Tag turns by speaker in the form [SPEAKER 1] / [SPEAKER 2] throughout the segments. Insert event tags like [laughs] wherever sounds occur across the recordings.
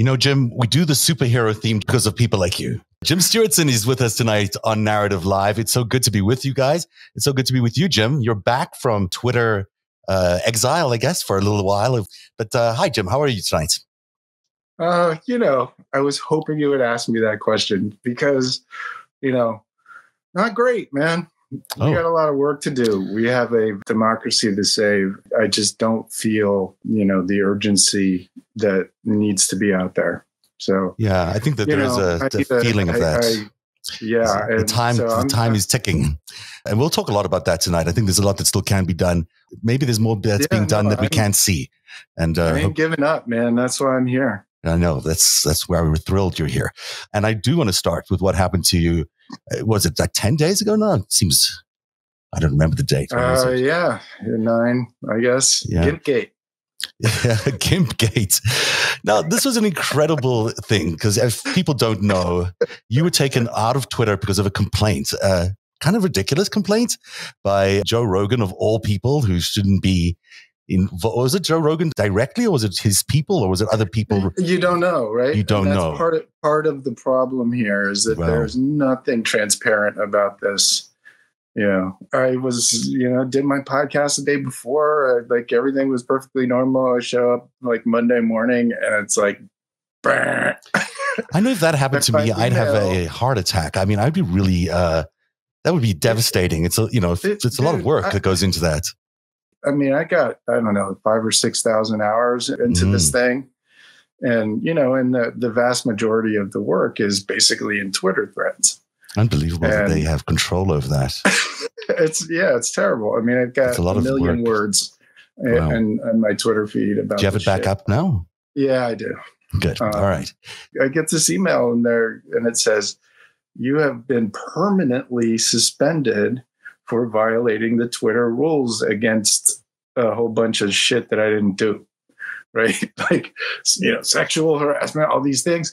[SPEAKER 1] You know, Jim, we do the superhero theme because of people like you. Jim Stewartson is with us tonight on Narativ Live. It's so good to be with you guys. It's so good to be with you, Jim. You're back from Twitter uh, exile, I guess, for a little while. But uh, hi, Jim. How are you tonight?
[SPEAKER 2] Uh, you know, I was hoping you would ask me that question because, you know, not great, man. Oh. We got a lot of work to do. We have a democracy to save. I just don't feel, you know, the urgency that needs to be out there. So
[SPEAKER 1] yeah, I think that there know, is a, a feeling of that. I,
[SPEAKER 2] yeah,
[SPEAKER 1] the time so the time is ticking, and we'll talk a lot about that tonight. I think there's a lot that still can be done. Maybe there's more that's yeah, being done no, that we I, can't see. And
[SPEAKER 2] uh, I ain't giving up, man. That's why I'm here.
[SPEAKER 1] I know that's that's why we were thrilled you're here. And I do want to start with what happened to you. Uh, was it like ten days ago? No, it seems I don't remember the date.
[SPEAKER 2] Uh, yeah, nine, I guess. Yeah. Gimpgate. [laughs]
[SPEAKER 1] Yeah, Gimpgate. Now, this was an incredible thing because if people don't know, you were taken out of Twitter because of a complaint, uh, kind of ridiculous complaint by Joe Rogan of all people who shouldn't be in, was it Joe Rogan directly, or was it his people, or was it other people?
[SPEAKER 2] You don't know, right?
[SPEAKER 1] You don't know.
[SPEAKER 2] Part of part of the problem here is that there's nothing transparent about this. You know, I was, you know, did my podcast the day before. Like everything was perfectly normal. I show up like Monday morning, and it's like,
[SPEAKER 1] I know if that happened to me, I'd have a heart attack. I mean, I'd be really. uh that would be devastating. It's a you know, it's, it's a lot of work that goes into that.
[SPEAKER 2] I mean, I got, I don't know, five or 6,000 hours into mm. this thing. And, you know, and the, the vast majority of the work is basically in Twitter threads.
[SPEAKER 1] Unbelievable and that they have control over that. [laughs]
[SPEAKER 2] it's, yeah, it's terrible. I mean, I've got a, lot a million words wow. and, my Twitter feed about
[SPEAKER 1] Do you have it back shit. up now?
[SPEAKER 2] Yeah, I do.
[SPEAKER 1] Good. Um, All right.
[SPEAKER 2] I get this email in there and it says, you have been permanently suspended for violating the Twitter rules against a whole bunch of shit that I didn't do. [laughs] Right. Like, you know, sexual harassment, all these things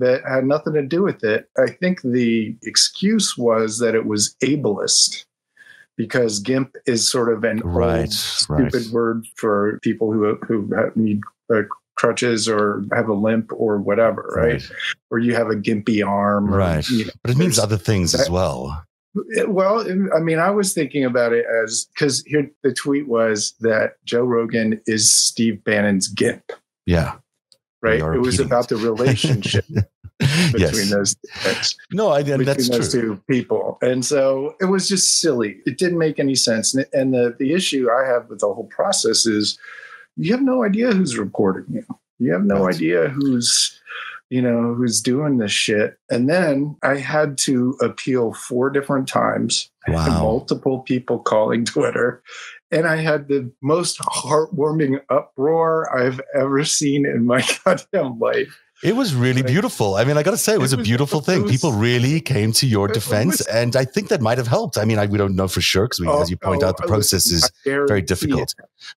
[SPEAKER 2] that had nothing to do with it. I think the excuse was that it was ableist because GIMP is sort of an right, old, stupid right. word for people who who need uh, crutches or have a limp or whatever, right? right? Or you have a gimpy arm,
[SPEAKER 1] right? Or, you know, but it means other things that, as well.
[SPEAKER 2] Well, I mean, I was thinking about it as because here the tweet was that Joe Rogan is Steve Bannon's GIMP.
[SPEAKER 1] Yeah.
[SPEAKER 2] Right. It was about the [laughs] relationship [laughs] between yes. those things.
[SPEAKER 1] No, I
[SPEAKER 2] between
[SPEAKER 1] that's
[SPEAKER 2] those
[SPEAKER 1] true.
[SPEAKER 2] two people. And so it was just silly. It didn't make any sense. And the, the issue I have with the whole process is you have no idea who's recording you. You have no right. idea who's you know, who's doing this shit. And then I had to appeal four different times. Wow. multiple people calling Twitter. And I had the most heartwarming uproar I've ever seen in my [laughs] goddamn life.
[SPEAKER 1] It was really beautiful. I mean, I got to say, it was, it was a beautiful thing. Was, People really came to your defense, was, and I think that might have helped. I mean, I, we don't know for sure because, oh, as you point oh, out, the process is very difficult.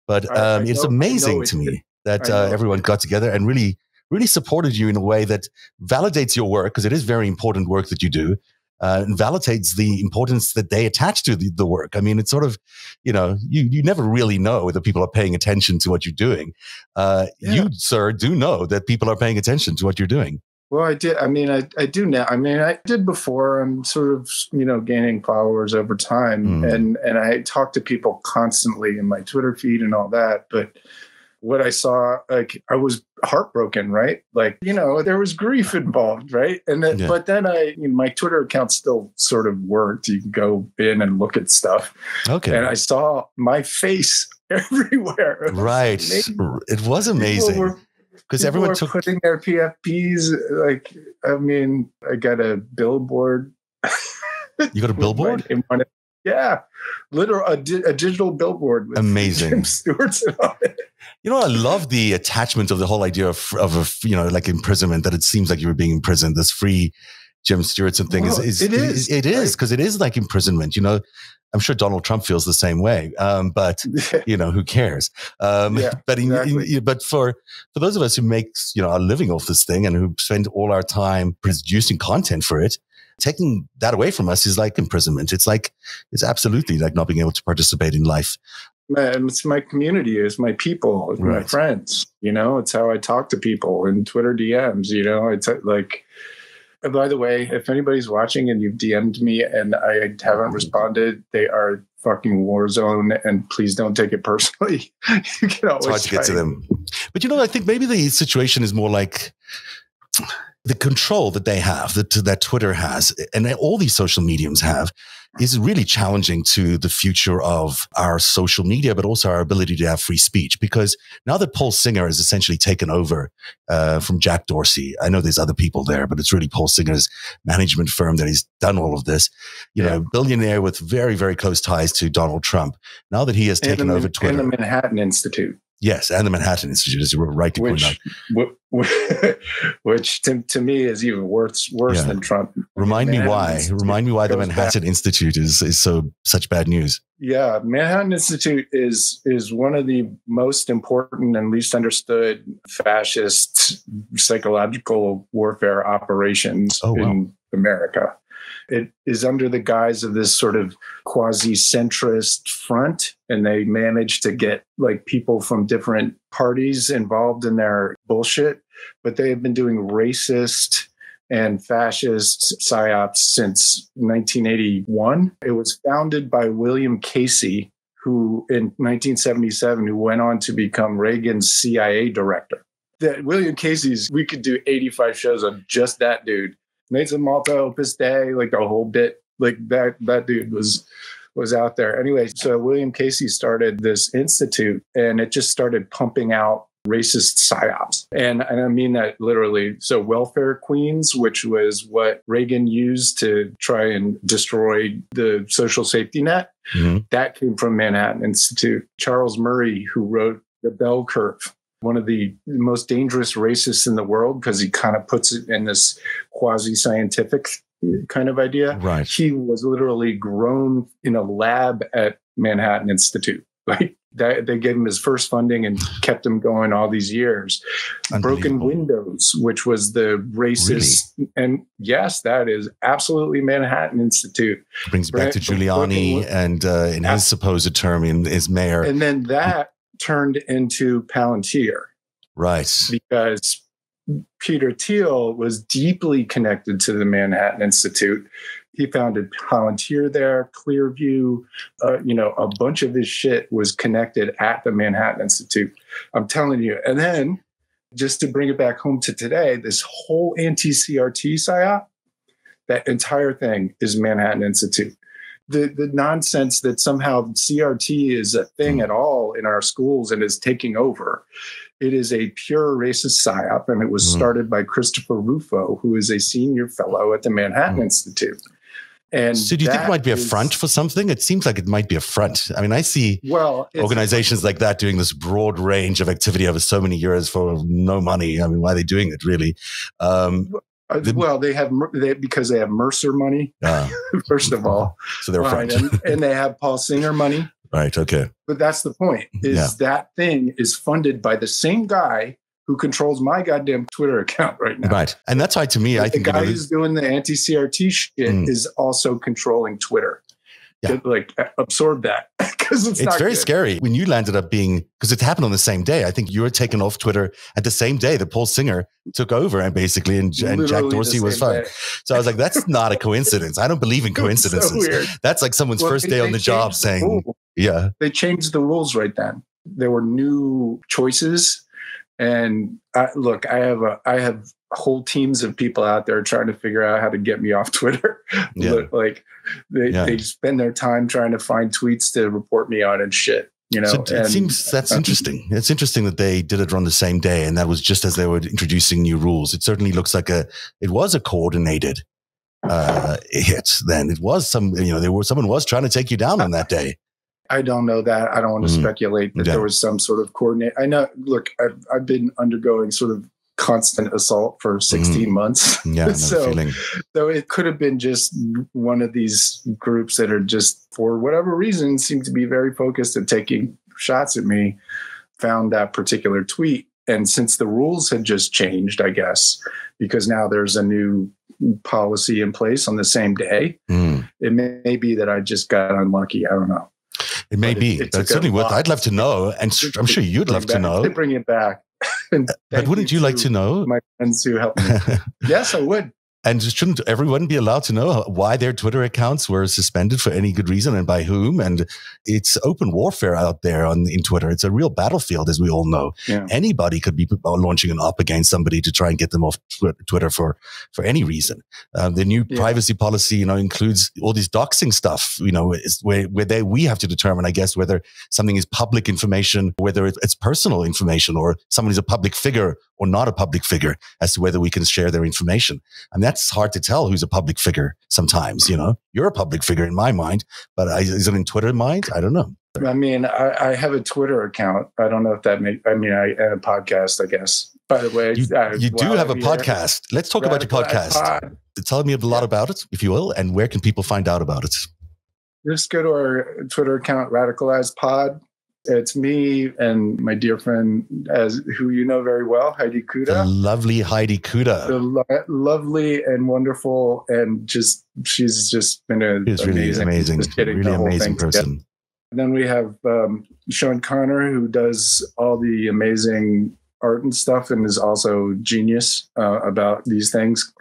[SPEAKER 1] But um, I, I it's know, amazing to me that uh, everyone got together and really really supported you in a way that validates your work because it is very important work that you do. Uh, and validates the importance that they attach to the, the, work. I mean, it's sort of, you know, you, you never really know whether people are paying attention to what you're doing. Uh, yeah. You, sir, do know that people are paying attention to what you're doing.
[SPEAKER 2] Well, I did. I mean, I, I do now. I mean, I did before. I'm sort of, you know, gaining followers over time, mm. and and I talk to people constantly in my Twitter feed and all that. But what I saw, like I was heartbroken, right? Like, you know, there was grief involved, right? And then, yeah. but then I, you know, my Twitter account still sort of worked. You can go in and look at stuff.
[SPEAKER 1] Okay.
[SPEAKER 2] And I saw my face [laughs] everywhere.
[SPEAKER 1] It right. Amazing. It was amazing. Because everyone took
[SPEAKER 2] putting their PFPs. Like, I mean, I got a billboard.
[SPEAKER 1] You got a [laughs] billboard?
[SPEAKER 2] Yeah, literal a, di- a, digital billboard with
[SPEAKER 1] amazing
[SPEAKER 2] Jim Stewart's on it.
[SPEAKER 1] You know, I love the attachment of the whole idea of, of a, you know, like imprisonment, that it seems like you were being imprisoned. This free Jim Stewartson thing well, is, is,
[SPEAKER 2] it is,
[SPEAKER 1] it is, because right? it is like imprisonment, you know, I'm sure Donald Trump feels the same way. Um, but [laughs] you know, who cares? Um, yeah, but in, exactly. in, but for for those of us who make you know a living off this thing and who spend all our time producing content for it, taking that away from us is like imprisonment. It's like, it's absolutely like not being able to participate in life.
[SPEAKER 2] And it's my community, it's my people, it's right. my friends. You know, it's how I talk to people in Twitter DMs. You know, it's uh, like. By the way, if anybody's watching and you've DM'd me and I haven't responded, they are fucking war zone and please don't take it personally. [laughs] you
[SPEAKER 1] can always it's hard to get to them. But you know, I think maybe the situation is more like the control that they have, that, that Twitter has, and all these social mediums have, is really challenging to the future of our social media, but also our ability to have free speech. Because now that Paul Singer has essentially taken over uh, from Jack Dorsey, I know there's other people there, but it's really Paul Singer's management firm that he's done all of this. You yeah. know, billionaire with very, very close ties to Donald Trump. Now that he has and taken
[SPEAKER 2] the,
[SPEAKER 1] over Twitter,
[SPEAKER 2] and the Manhattan Institute.
[SPEAKER 1] Yes, and the Manhattan Institute, is right to
[SPEAKER 2] which,
[SPEAKER 1] point
[SPEAKER 2] out. [laughs] Which to, to me is even worse worse yeah. than Trump.
[SPEAKER 1] Remind me why. Institute Remind me why the Manhattan back. Institute is is so such bad news.
[SPEAKER 2] Yeah, Manhattan Institute is is one of the most important and least understood fascist psychological warfare operations oh, wow. in America. It is under the guise of this sort of quasi centrist front, and they manage to get like people from different parties involved in their bullshit. But they have been doing racist and fascist psyops since 1981. It was founded by William Casey, who in 1977, who went on to become Reagan's CIA director. That William Casey's, we could do 85 shows on just that dude. Nelson Malta, Opus Dei, like the whole bit. Like that that dude was was out there. Anyway, so William Casey started this institute and it just started pumping out racist psyops. And, and I mean that literally. So, welfare queens, which was what Reagan used to try and destroy the social safety net, mm-hmm. that came from Manhattan Institute. Charles Murray, who wrote The Bell Curve, one of the most dangerous racists in the world because he kind of puts it in this quasi scientific kind of idea.
[SPEAKER 1] Right.
[SPEAKER 2] He was literally grown in a lab at Manhattan Institute. [laughs] Like that, they gave him his first funding and kept him going all these years. Broken Windows, which was the racist, really? and yes, that is absolutely Manhattan Institute.
[SPEAKER 1] Brings back to Giuliani and uh, in his supposed term in his mayor.
[SPEAKER 2] And then that turned into Palantir.
[SPEAKER 1] Right.
[SPEAKER 2] Because Peter Thiel was deeply connected to the Manhattan Institute. He founded Palantir there, Clearview, uh, you know, a bunch of this shit was connected at the Manhattan Institute. I'm telling you. And then just to bring it back home to today, this whole anti-CRT psyop, that entire thing is Manhattan Institute the the nonsense that somehow CRT is a thing mm. at all in our schools and is taking over. It is a pure racist psyop, and it was mm. started by Christopher Rufo, who is a senior fellow at the Manhattan mm. Institute.
[SPEAKER 1] And so, do you think it might be a front for something? It seems like it might be a front. I mean, I see well organizations like that doing this broad range of activity over so many years for no money. I mean, why are they doing it really?
[SPEAKER 2] Um, the, well, they have they, because they have Mercer money. Uh, [laughs] first of all,
[SPEAKER 1] so they're right,
[SPEAKER 2] and, and, they have Paul Singer money.
[SPEAKER 1] Right. Okay.
[SPEAKER 2] But that's the point. Is yeah. that thing is funded by the same guy who controls my goddamn Twitter account right now.
[SPEAKER 1] Right. And that's why to me, I
[SPEAKER 2] the
[SPEAKER 1] think
[SPEAKER 2] the guy who's doing the anti-CRT shit mm. is also controlling Twitter. Yeah. like absorb that [laughs] because it's,
[SPEAKER 1] it's very
[SPEAKER 2] good.
[SPEAKER 1] scary when you landed up being because it happened on the same day. I think you were taken off Twitter at the same day that Paul Singer took over and basically and, and Jack Dorsey was fired. So I was like, that's not a coincidence. I don't believe in [laughs] coincidences. So that's like someone's well, first day on the job the saying, yeah.
[SPEAKER 2] They changed the rules right then. There were new choices. And I, look, I have a I have whole teams of people out there trying to figure out how to get me off [laughs] Twitter. Yeah. like they, yeah. they spend their time trying to find tweets to report me on and shit. You know, so
[SPEAKER 1] it and, seems that's uh, interesting. It's interesting that they did it on the same day, and that was just as they were introducing new rules. It certainly looks like a it was a coordinated uh, hit. Then it was some you know there were someone was trying to take you down on that day.
[SPEAKER 2] I don't know that. I don't want to mm-hmm. speculate that yeah. there was some sort of coordinate. I know. Look, I've, I've been undergoing sort of constant assault for 16 mm. months. [laughs]
[SPEAKER 1] Yeah, so,
[SPEAKER 2] so it could have been just one of these groups that are just, for whatever reason, seem to be very focused at taking shots at me, found that particular tweet. And since the rules had just changed, I guess, because now there's a new policy in place on the same day, mm. it may be that I just got unlucky. I don't know.
[SPEAKER 1] It may be. It, it's certainly worth. I'd love to know, and I'm sure you'd love
[SPEAKER 2] back,
[SPEAKER 1] to know.
[SPEAKER 2] Bring it back. [laughs]
[SPEAKER 1] but wouldn't you, you like to know?
[SPEAKER 2] My friends who helped me. [laughs] yes, I would.
[SPEAKER 1] And shouldn't everyone be allowed to know why their Twitter accounts were suspended for any good reason and by whom? And it's open warfare out there on in Twitter. It's a real battlefield, as we all know. Yeah. Anybody could be launching an op against somebody to try and get them off Twitter for for any reason. Um, the new yeah. privacy policy, you know, includes all this doxing stuff. You know, where where they we have to determine, I guess, whether something is public information, whether it's personal information, or somebody's a public figure or not a public figure as to whether we can share their information. And that's hard to tell who's a public figure sometimes, you know, you're a public figure in my mind, but is it in Twitter mind? I don't know.
[SPEAKER 2] I mean, I, I, have a Twitter account. I don't know if that makes, I mean, I and a podcast, I guess. By the way,
[SPEAKER 1] you,
[SPEAKER 2] I,
[SPEAKER 1] you do have a podcast. Let's talk about your podcast. Pod. Tell me a lot about it, if you will, and where can people find out about it?
[SPEAKER 2] Just go to our Twitter account, Radicalized Pod. It's me and my dear friend, as who you know very well, Heidi Cuda.
[SPEAKER 1] The lovely Heidi Cuda.
[SPEAKER 2] The lo- lovely and wonderful, and just she's just been a
[SPEAKER 1] she's really amazing, really amazing person. Together.
[SPEAKER 2] And then we have um, Sean Connor, who does all the amazing art and stuff, and is also genius uh, about these things.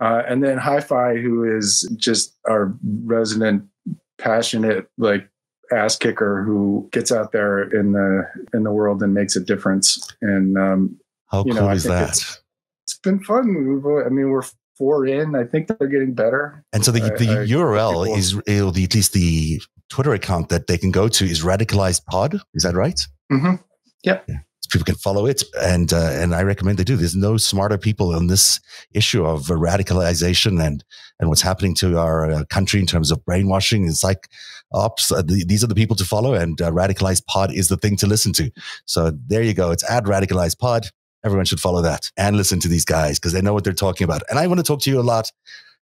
[SPEAKER 2] Uh, and then Hi-Fi, who is just our resident passionate like ass kicker who gets out there in the in the world and makes a difference. And um,
[SPEAKER 1] how you know, cool is that? It's,
[SPEAKER 2] it's been fun. I mean, we're four in. I think they're getting better.
[SPEAKER 1] And so the, the I, URL I, is, the, at least the Twitter account that they can go to is radicalized pod. Is that right?
[SPEAKER 2] Mm-hmm. Yep. Yeah
[SPEAKER 1] people can follow it, and uh, and I recommend they do. There's no smarter people on this issue of radicalization and and what's happening to our uh, country in terms of brainwashing and psych ops. Uh, these are the people to follow, and uh, Radicalized Pod is the thing to listen to. So there you go. It's at Radicalized Pod. Everyone should follow that and listen to these guys because they know what they're talking about. And I want to talk to you a lot.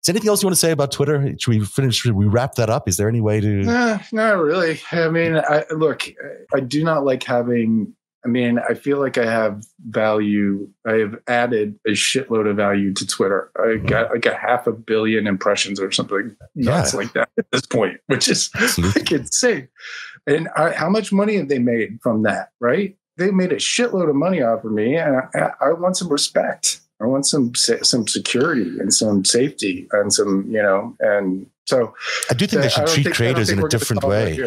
[SPEAKER 1] Is anything else you want to say about Twitter? Should we finish? Should we wrap that up? Is there any way to?
[SPEAKER 2] Nah, not really. I mean, I, look, I do not like having I mean, I feel like I have value. I have added a shitload of value to Twitter. I mm-hmm. got like a half a billion impressions or something nuts yeah. like that at this point, which is like insane. And I, how much money have they made from that? Right? They made a shitload of money off of me, and I, I want some respect. I want some some security and some safety and some you know and so
[SPEAKER 1] I do think they should treat think, creators in a different way.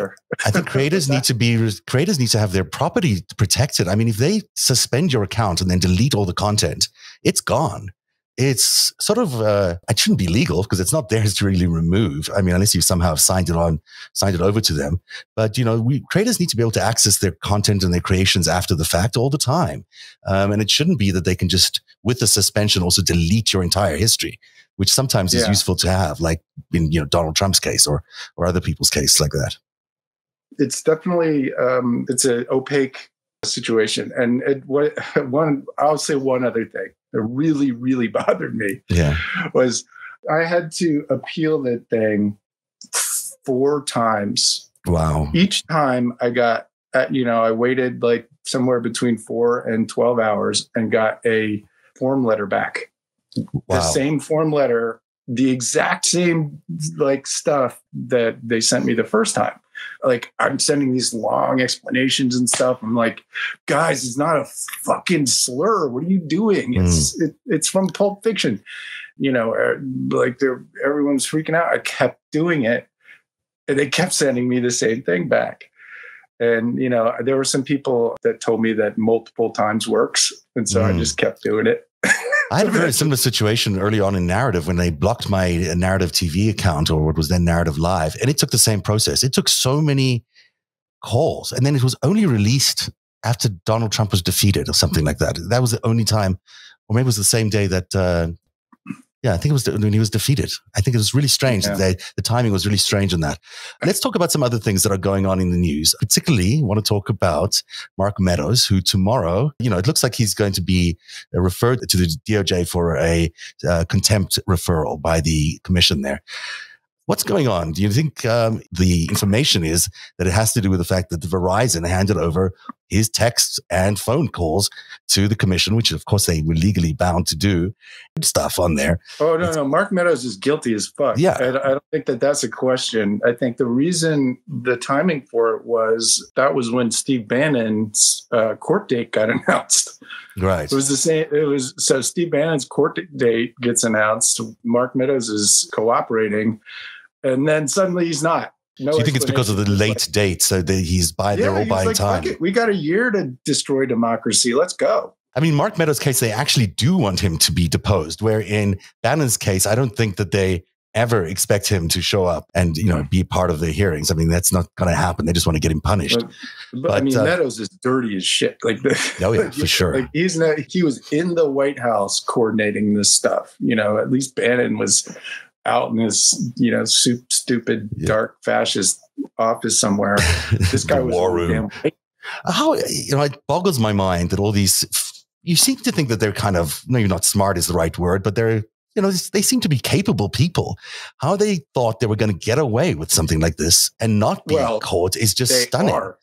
[SPEAKER 1] I think creators need to be creators need to have their property protected. I mean, if they suspend your account and then delete all the content, it's gone. It's sort of uh, it shouldn't be legal because it's not theirs [laughs] to really remove. I mean, unless you somehow signed it on, signed it over to them. But you know, we creators need to be able to access their content and their creations after the fact all the time. Um, and it shouldn't be that they can just, with the suspension, also delete your entire history which sometimes yeah. is useful to have, like in you know Donald Trump's case or or other people's case like that.
[SPEAKER 2] It's definitely um, it's an opaque situation, and it, what [laughs] one I'll say one other thing that really really bothered me.
[SPEAKER 1] Yeah,
[SPEAKER 2] was I had to appeal that thing four times.
[SPEAKER 1] Wow!
[SPEAKER 2] Each time I got, uh, you know, I waited like somewhere between four and twelve hours and got a form letter back wow. the same form letter, the exact same like stuff that they sent me the first time. Like I'm sending these long explanations and stuff. I'm like, guys, it's not a fucking slur. What are you doing? Mm. It's it, it's from Pulp Fiction. You know, er, like they're everyone's freaking out. I kept doing it, and they kept sending me the same thing back. And you know, there were some people that told me that multiple times works, and so mm. I just kept doing it. [laughs]
[SPEAKER 1] I had a very similar situation early on in Narativ when they blocked my Narativ TV account or what was then Narativ Live. And it took the same process. It took so many calls. And then it was only released after Donald Trump was defeated or something like that. That was the only time, or maybe it was the same day that uh, yeah, I think it was when he was defeated. I think it was really strange. Yeah. They, the timing was really strange in that. Let's talk about some other things that are going on in the news. Particularly, want to talk about Mark Meadows, who tomorrow, you know, it looks like he's going to be uh, referred to the DOJ for a uh, contempt referral by the commission there. What's going on? Do you think um, the information is that it has to do with the fact that the Verizon handed over his texts and phone calls to the commission, which of course they were legally bound to do stuff on there.
[SPEAKER 2] Oh no, it's, no, Mark Meadows is guilty as fuck.
[SPEAKER 1] Yeah,
[SPEAKER 2] I, I, don't think that that's a question. I think the reason the timing for it was that was when Steve Bannon's uh, court date got [laughs] announced.
[SPEAKER 1] Right.
[SPEAKER 2] It was the same. It was so Steve Bannon's court date gets announced. Mark Meadows is cooperating, and then suddenly he's not.
[SPEAKER 1] No so you think it's because of the late date? So that he's buying, yeah, they're all buying like, time.
[SPEAKER 2] We got a year to destroy democracy. Let's go.
[SPEAKER 1] I mean, Mark Meadows' case, they actually do want him to be deposed. Where in Bannon's case, I don't think that they ever expect him to show up and you know be part of the hearings. I mean, that's not going to happen. They just want to get him punished.
[SPEAKER 2] But, but, but I mean, uh, Meadows is dirty as shit. Like, the,
[SPEAKER 1] oh yeah, [laughs] for sure.
[SPEAKER 2] Like he's not. He was in the White House coordinating this stuff. You know, at least Bannon was out in his you know stupid yeah. dark fascist office somewhere. [laughs] This guy was
[SPEAKER 1] war room. How you know it boggles my mind that all these you seem to think that they're kind of maybe not smart is the right word, but they're you know they seem to be capable people. How they thought they were going to get away with something like this and not be well, caught is just stunning.
[SPEAKER 2] Are.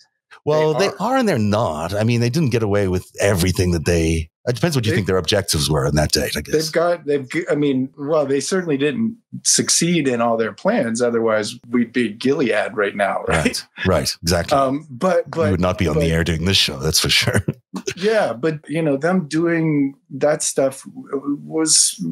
[SPEAKER 1] Well, they are. they are. and they're not. I mean, they didn't get away with everything that they. It depends what you they, think their objectives were on that date. I guess
[SPEAKER 2] they've got. They've. I mean, well, they certainly didn't succeed in all their plans. Otherwise, we'd be Gilead right now, right?
[SPEAKER 1] Right. right exactly. Um,
[SPEAKER 2] but but
[SPEAKER 1] we would not be on
[SPEAKER 2] but,
[SPEAKER 1] the air doing this show. That's for sure. [laughs]
[SPEAKER 2] yeah, but you know, them doing that stuff was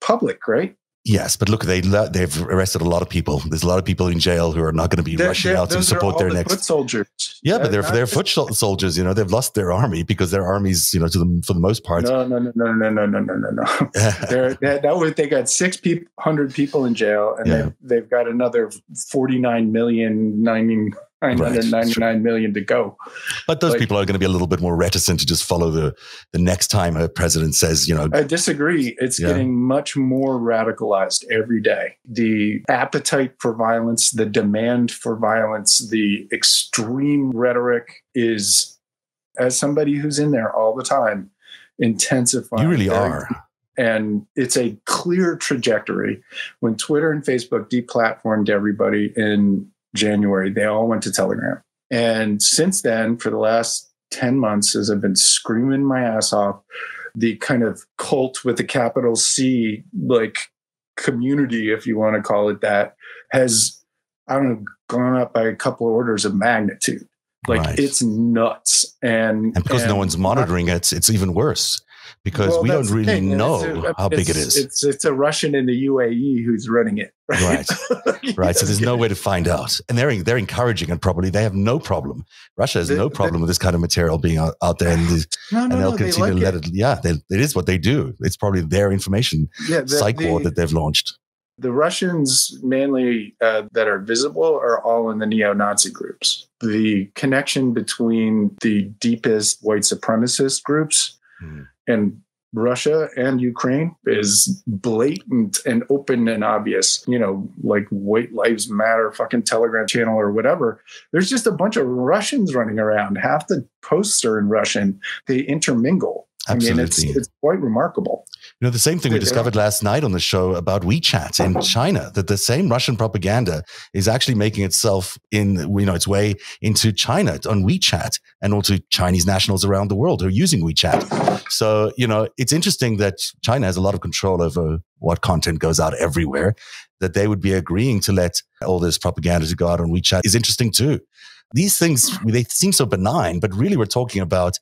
[SPEAKER 2] public, right?
[SPEAKER 1] Yes, but look, they they've arrested a lot of people. There's a lot of people in jail who are not going to be they're, rushing they're, out to support their
[SPEAKER 2] the
[SPEAKER 1] next
[SPEAKER 2] foot soldiers.
[SPEAKER 1] Yeah, but they're they're foot soldiers. You know, they've lost their army because their armies, you know, to them for the most part.
[SPEAKER 2] No, no, no, no, no, no, no, no, no, no. [laughs] they're, they that would they got six hundred people in jail, and yeah. they've, they've got another forty nine million, ninety 999 right, million to go.
[SPEAKER 1] But those like, people are going to be a little bit more reticent to just follow the the next time a president says, you know.
[SPEAKER 2] I disagree. It's yeah. getting much more radicalized every day. The appetite for violence, the demand for violence, the extreme rhetoric is, as somebody who's in there all the time, intensifying.
[SPEAKER 1] You really are.
[SPEAKER 2] And it's a clear trajectory. When Twitter and Facebook deplatformed everybody in January, they all went to Telegram. And since then, for the last 10 months, as I've been screaming my ass off, the kind of cult with a capital C, like community, if you want to call it that, has, I don't know, gone up by a couple of orders of magnitude. Like right. it's nuts. And,
[SPEAKER 1] and because
[SPEAKER 2] and
[SPEAKER 1] no one's monitoring it, it's even worse because well, we don't really know a, how big it is.
[SPEAKER 2] It's it's a Russian in the UAE who's running it.
[SPEAKER 1] Right, right. [laughs] right. So there's no way to find out, and they're they're encouraging it probably. They have no problem. Russia has the, no problem the, with this kind of material being out, out there, and, the, [laughs] no, no, and they'll no, continue they like to let it. it. Yeah, they, it is what they do. It's probably their information yeah, psych war that they've launched.
[SPEAKER 2] The Russians, mainly uh, that are visible, are all in the neo Nazi groups. The connection between the deepest white supremacist groups mm and Russia and Ukraine is blatant and open and obvious, you know, like White Lives Matter fucking Telegram channel or whatever. There's just a bunch of Russians running around. Half the posts are in Russian. They intermingle.
[SPEAKER 1] Absolutely.
[SPEAKER 2] I mean, it's, it's quite remarkable.
[SPEAKER 1] You know, the same thing we discovered last night on the show about WeChat in China, that the same Russian propaganda is actually making itself in, you know, its way into China on WeChat and also Chinese nationals around the world who are using WeChat. So, you know, it's interesting that China has a lot of control over what content goes out everywhere, that they would be agreeing to let all this propaganda to go out on WeChat is interesting too. These things, they seem so benign, but really we're talking about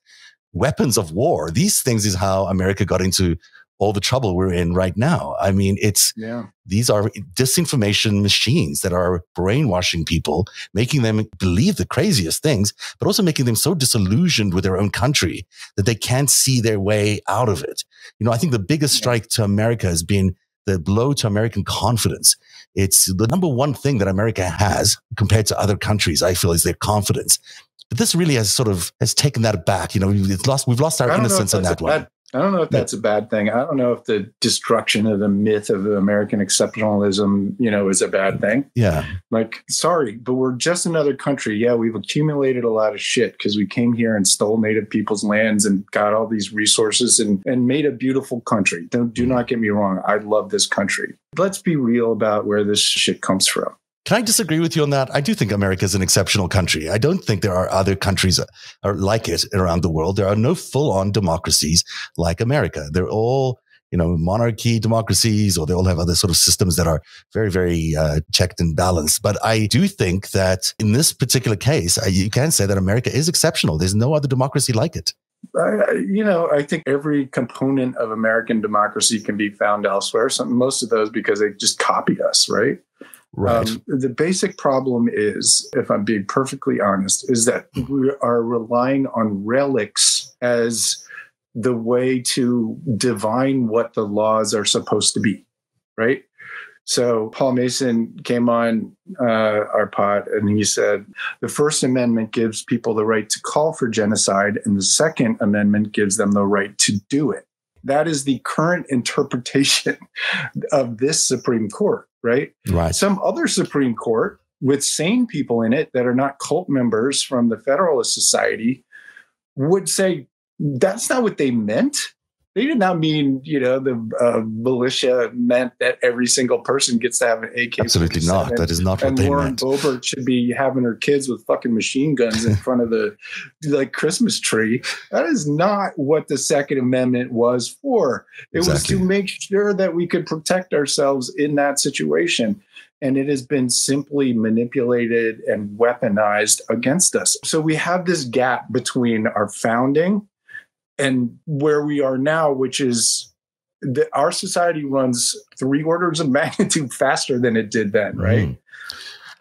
[SPEAKER 1] weapons of war. These things is how America got into all the trouble we're in right now. I mean, it's
[SPEAKER 2] yeah.
[SPEAKER 1] these are disinformation machines that are brainwashing people, making them believe the craziest things, but also making them so disillusioned with their own country that they can't see their way out of it. You know, I think the biggest strike to America has been the blow to American confidence. It's the number one thing that America has compared to other countries, I feel, is their confidence. But this really has sort of has taken that back. You know, we've lost we've lost our innocence on that one.
[SPEAKER 2] I don't know if that's a bad thing. I don't know if the destruction of the myth of American exceptionalism, you know, is a bad thing.
[SPEAKER 1] Yeah.
[SPEAKER 2] Like, sorry, but we're just another country. Yeah, we've accumulated a lot of shit because we came here and stole native people's lands and got all these resources and, and made a beautiful country. Don't do mm-hmm. not get me wrong. I love this country. Let's be real about where this shit comes from.
[SPEAKER 1] Can I disagree with you on that? I do think America is an exceptional country. I don't think there are other countries like it around the world. There are no full on democracies like America. They're all you know, monarchy democracies, or they all have other sort of systems that are very, very uh, checked and balanced. But I do think that in this particular case, I, you can say that America is exceptional. There's no other democracy like it.
[SPEAKER 2] Uh, you know, I think every component of American democracy can be found elsewhere. Some, most of those because they just copied us, right?
[SPEAKER 1] Right. Um,
[SPEAKER 2] the basic problem is, if I'm being perfectly honest, is that we are relying on relics as the way to divine what the laws are supposed to be, right? So Paul Mason came on uh, our pod and he said the First Amendment gives people the right to call for genocide, and the Second Amendment gives them the right to do it. That is the current interpretation of this Supreme Court, right?
[SPEAKER 1] Right.
[SPEAKER 2] Some other Supreme Court with sane people in it that are not cult members from the Federalist Society would say that's not what they meant. They did not mean, you know, the uh, militia meant that every single person gets to have an AK.
[SPEAKER 1] Absolutely not. That is not what
[SPEAKER 2] and
[SPEAKER 1] they
[SPEAKER 2] Lauren
[SPEAKER 1] meant.
[SPEAKER 2] Boebert should be having her kids with fucking machine guns in front of the like Christmas tree. That is not what the Second Amendment was for. It exactly. was to make sure that we could protect ourselves in that situation and it has been simply manipulated and weaponized against us. So we have this gap between our founding and where we are now, which is that our society runs three orders of [laughs] magnitude faster than it did then, right? Mm.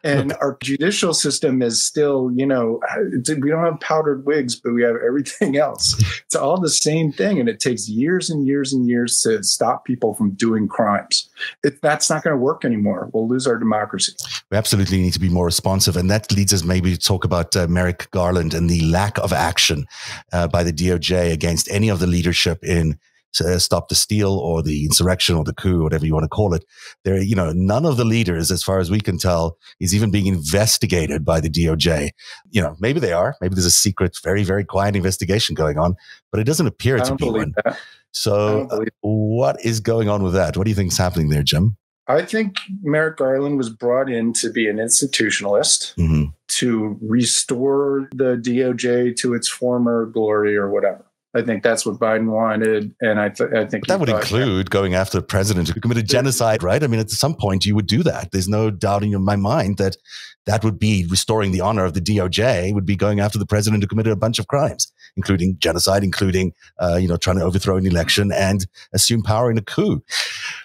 [SPEAKER 2] And Look. our judicial system is still, you know, we don't have powdered wigs, but we have everything [laughs] else. It's all the same thing. And it takes years and years and years to stop people from doing crimes. If that's not going to work anymore. We'll lose our democracy.
[SPEAKER 1] We absolutely need to be more responsive. And that leads us maybe to talk about uh, Merrick Garland and the lack of action uh, by the DOJ against any of the leadership in stop the steal or the insurrection or the coup, whatever you want to call it. There, you know, none of the leaders, as far as we can tell, is even being investigated by the DOJ. You know, maybe they are. Maybe there's a secret, very, very quiet investigation going on, but it doesn't appear to be one. That. So, uh, what is going on with that? What do you think is happening there, Jim?
[SPEAKER 2] I think Merrick Garland was brought in to be an institutionalist mm-hmm. to restore the DOJ to its former glory or whatever. I think that's what Biden wanted, and I, th- I think
[SPEAKER 1] that would include going after the president who committed genocide, right? I mean, at some point you would do that. There's no doubting in my mind that that would be restoring the honor of the DOJ. Would be going after the president who committed a bunch of crimes, including genocide, including uh, you know trying to overthrow an election and assume power in a coup.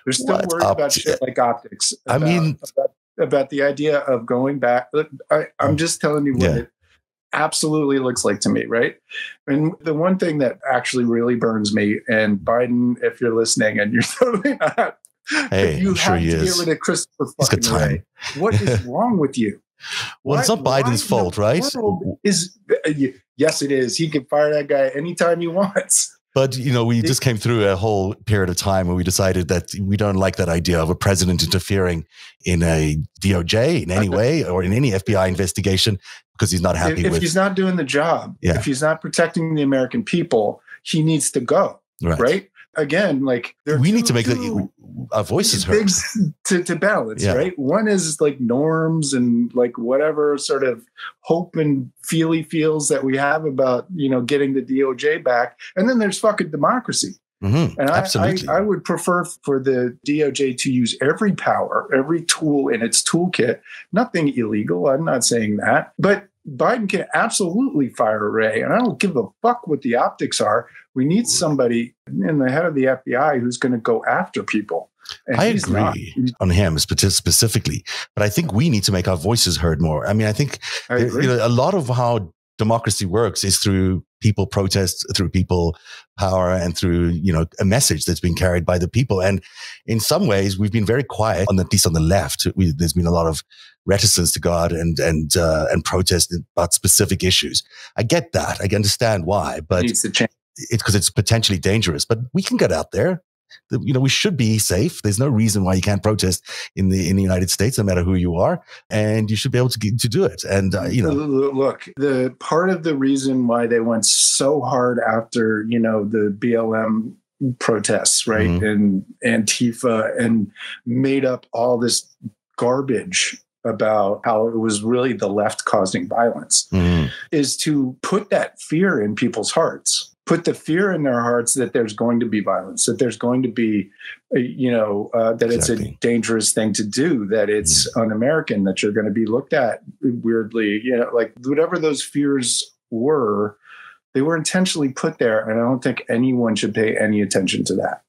[SPEAKER 2] They're still worried about to, shit like optics. About, I mean. About, about the idea of going back. I, am just telling you what yeah. it, absolutely looks like to me, right? And the one thing that actually really burns me, and Biden, if you're listening, and you're [laughs] totally not,
[SPEAKER 1] hey, you I'm sure he
[SPEAKER 2] to
[SPEAKER 1] is.
[SPEAKER 2] get rid of Christopher fucking Wray. What is [laughs] wrong with you?
[SPEAKER 1] Well, why, it's not Biden's fault, right?
[SPEAKER 2] Is uh, yes, it is. He can fire that guy anytime he [laughs] wants.
[SPEAKER 1] But you know, we just came through a whole period of time where we decided that we don't like that idea of a president interfering in a DOJ in any [laughs] way or in any FBI investigation because he's not happy
[SPEAKER 2] if,
[SPEAKER 1] with.
[SPEAKER 2] He's not doing the job, yeah. if he's not protecting the American people, he needs to go. Right. right? Again, like
[SPEAKER 1] we two, need to make the, our voices heard
[SPEAKER 2] to, to balance, yeah. right? One is like norms and like whatever sort of hope and feely feels that we have about you know getting the DOJ back, and then there's fucking democracy.
[SPEAKER 1] Mm-hmm.
[SPEAKER 2] And
[SPEAKER 1] I, Absolutely.
[SPEAKER 2] I, I, would prefer for the DOJ to use every power, every tool in its toolkit. Nothing illegal. I'm not saying that. But Biden can absolutely fire Wray, And I don't give a fuck what the optics are. We need somebody in the head of the FBI who's going to go after people.
[SPEAKER 1] And I agree not. on him specifically, but I think we need to make our voices heard more. I mean, I think I you know, a lot of how democracy works is through people protests through people power and through you know a message that's been carried by the people. And in some ways we've been very quiet on at least on the left. We, there's been a lot of reticence to go out and and uh, and protest about specific issues. I get that. I understand why but
[SPEAKER 2] it
[SPEAKER 1] it's because it's potentially dangerous but we can get out there you know we should be safe. There's no reason why you can't protest in the in the united states no matter who you are and you should be able to to do it. And uh, you know.
[SPEAKER 2] Look the part of the reason why they went so hard after you know the blm protests right mm-hmm. and antifa and made up all this garbage about how it was really the left causing violence mm. is to put that fear in people's hearts put the fear in their hearts that there's going to be violence that there's going to be uh, you know uh, that exactly. it's a dangerous thing to do that it's mm. un-american that you're going to be looked at weirdly you know like whatever those fears were they were intentionally put there and i don't think anyone should pay any attention to that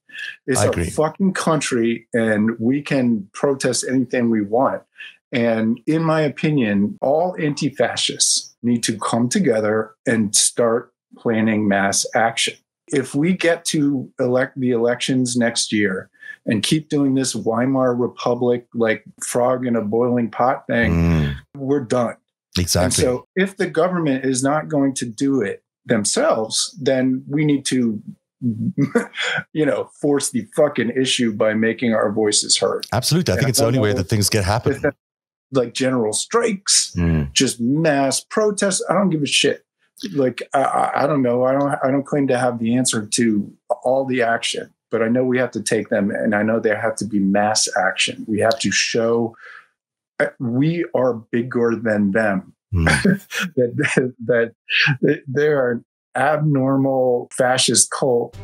[SPEAKER 2] it's a fucking country and we can protest anything we want and in my opinion, all anti fascists need to come together and start planning mass action. If we get to elect the elections next year and keep doing this Weimar Republic, like frog in a boiling pot thing, mm. we're done.
[SPEAKER 1] Exactly. And
[SPEAKER 2] so if the government is not going to do it themselves, then we need to [laughs] you know, force the fucking issue by making our voices heard.
[SPEAKER 1] Absolutely. I think it's the only way that things get happen
[SPEAKER 2] like general strikes, mm. just mass protests. I don't give a shit. Like I, I don't know. I don't. I don't claim to have the answer to all the action, but I know we have to take them, and I know there have to be mass action. We have to show uh, we are bigger than them. Mm. [laughs] that, that that they're an abnormal fascist cult,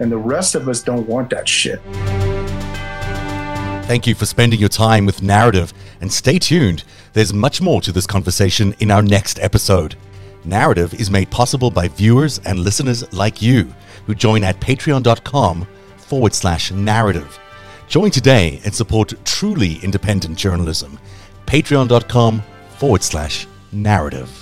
[SPEAKER 2] and the rest of us don't want that shit.
[SPEAKER 1] Thank you for spending your time with Narativ, and stay tuned. There's much more to this conversation in our next episode. Narativ is made possible by viewers and listeners like you who join at patreon.com forward slash narativ. Join today and support truly independent journalism. Patreon.com forward slash narativ.